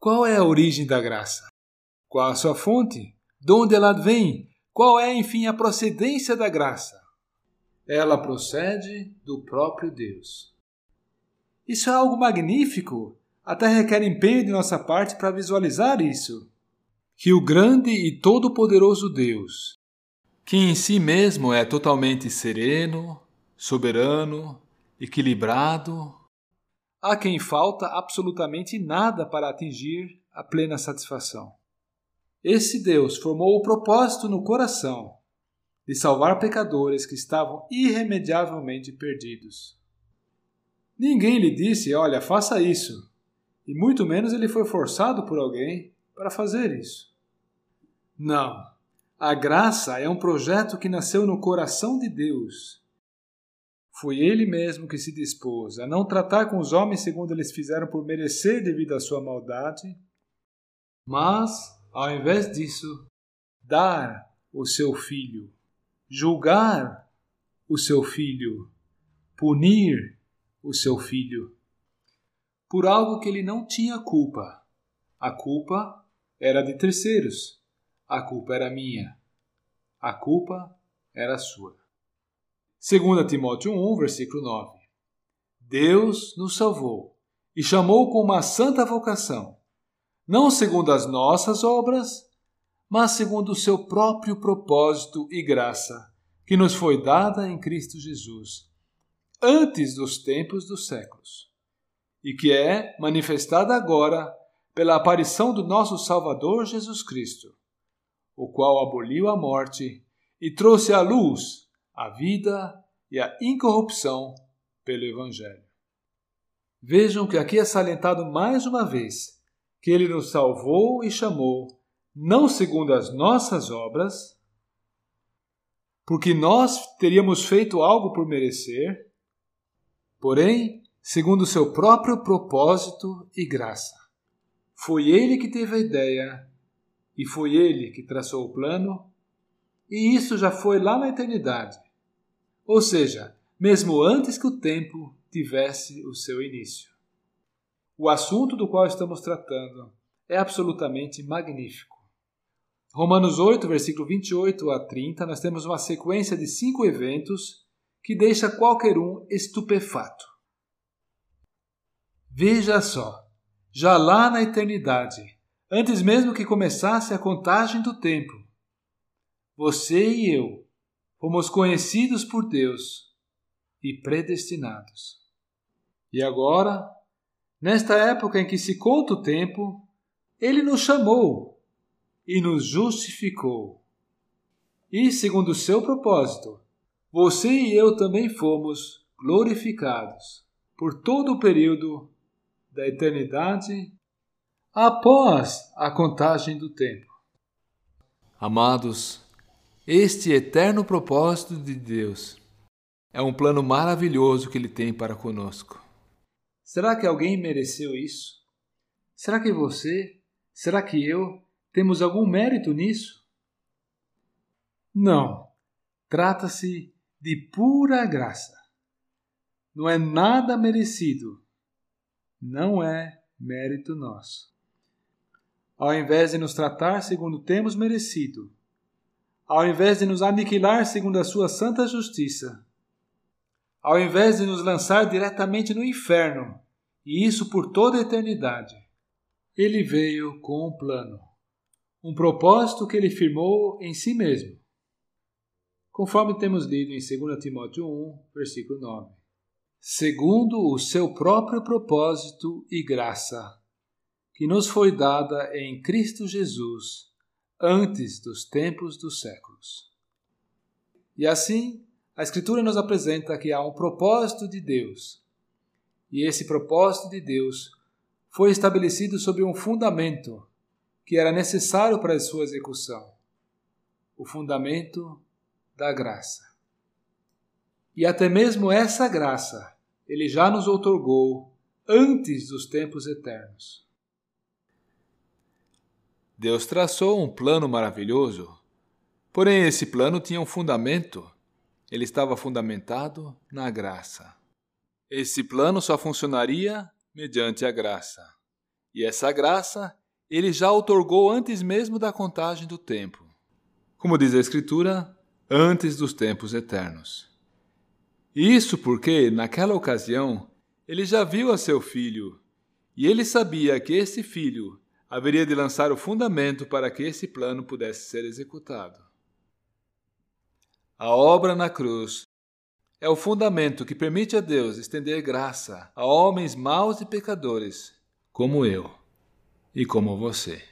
Qual é a origem da graça? Qual a sua fonte? De onde ela vem? Qual é, enfim, a procedência da graça? Ela procede do próprio Deus. Isso é algo magnífico, até requer empenho de nossa parte para visualizar isso. Que o grande e todo-poderoso Deus, que em si mesmo é totalmente sereno, soberano, equilibrado, a quem falta absolutamente nada para atingir a plena satisfação. Esse Deus formou o propósito no coração de salvar pecadores que estavam irremediavelmente perdidos. Ninguém lhe disse, olha, faça isso, e muito menos ele foi forçado por alguém para fazer isso. Não. A graça é um projeto que nasceu no coração de Deus. Foi ele mesmo que se dispôs a não tratar com os homens segundo eles fizeram por merecer devido à sua maldade, mas, ao invés disso, dar o seu filho, julgar o seu filho, punir o seu filho, por algo que ele não tinha culpa. A culpa era de terceiros. A culpa era minha. A culpa era sua. 2 Timóteo 1, versículo 9. Deus nos salvou e chamou com uma santa vocação, não segundo as nossas obras, mas segundo o seu próprio propósito e graça, que nos foi dada em Cristo Jesus, antes dos tempos dos séculos, e que é manifestada agora pela aparição do nosso Salvador Jesus Cristo o qual aboliu a morte e trouxe à luz a vida e a incorrupção pelo Evangelho. Vejam que aqui é salientado mais uma vez que ele nos salvou e chamou, não segundo as nossas obras, porque nós teríamos feito algo por merecer, porém, segundo o seu próprio propósito e graça. Foi ele que teve a ideia e foi ele que traçou o plano, e isso já foi lá na eternidade. Ou seja, mesmo antes que o tempo tivesse o seu início. O assunto do qual estamos tratando é absolutamente magnífico. Romanos 8, versículo 28 a 30, nós temos uma sequência de cinco eventos que deixa qualquer um estupefato. Veja só, já lá na eternidade, antes mesmo que começasse a contagem do tempo. Você e eu fomos conhecidos por Deus e predestinados. E agora, nesta época em que se conta o tempo, Ele nos chamou e nos justificou. E, segundo o seu propósito, você e eu também fomos glorificados por todo o período da eternidade após a contagem do tempo. Amados, este eterno propósito de Deus é um plano maravilhoso que Ele tem para conosco. Será que alguém mereceu isso? Será que você, será que eu, temos algum mérito nisso? Não. Trata-se de pura graça. Não é nada merecido. Não é mérito nosso ao invés de nos tratar segundo temos merecido, ao invés de nos aniquilar segundo a sua santa justiça, ao invés de nos lançar diretamente no inferno, e isso por toda a eternidade, ele veio com um plano, um propósito que ele firmou em si mesmo. Conforme temos lido em 2 Timóteo 1, versículo 9. Segundo o seu próprio propósito e graça, que nos foi dada em Cristo Jesus antes dos tempos dos séculos. E assim, a Escritura nos apresenta que há um propósito de Deus, e esse propósito de Deus foi estabelecido sobre um fundamento que era necessário para a sua execução o fundamento da graça. E até mesmo essa graça ele já nos outorgou antes dos tempos eternos. Deus traçou um plano maravilhoso. Porém, esse plano tinha um fundamento. Ele estava fundamentado na graça. Esse plano só funcionaria mediante a graça. E essa graça ele já outorgou antes mesmo da contagem do tempo. Como diz a Escritura, antes dos tempos eternos. Isso porque, naquela ocasião, ele já viu a seu filho, e ele sabia que esse filho haveria de lançar o fundamento para que esse plano pudesse ser executado. A obra na cruz é o fundamento que permite a Deus estender graça a homens maus e pecadores, como eu e como você.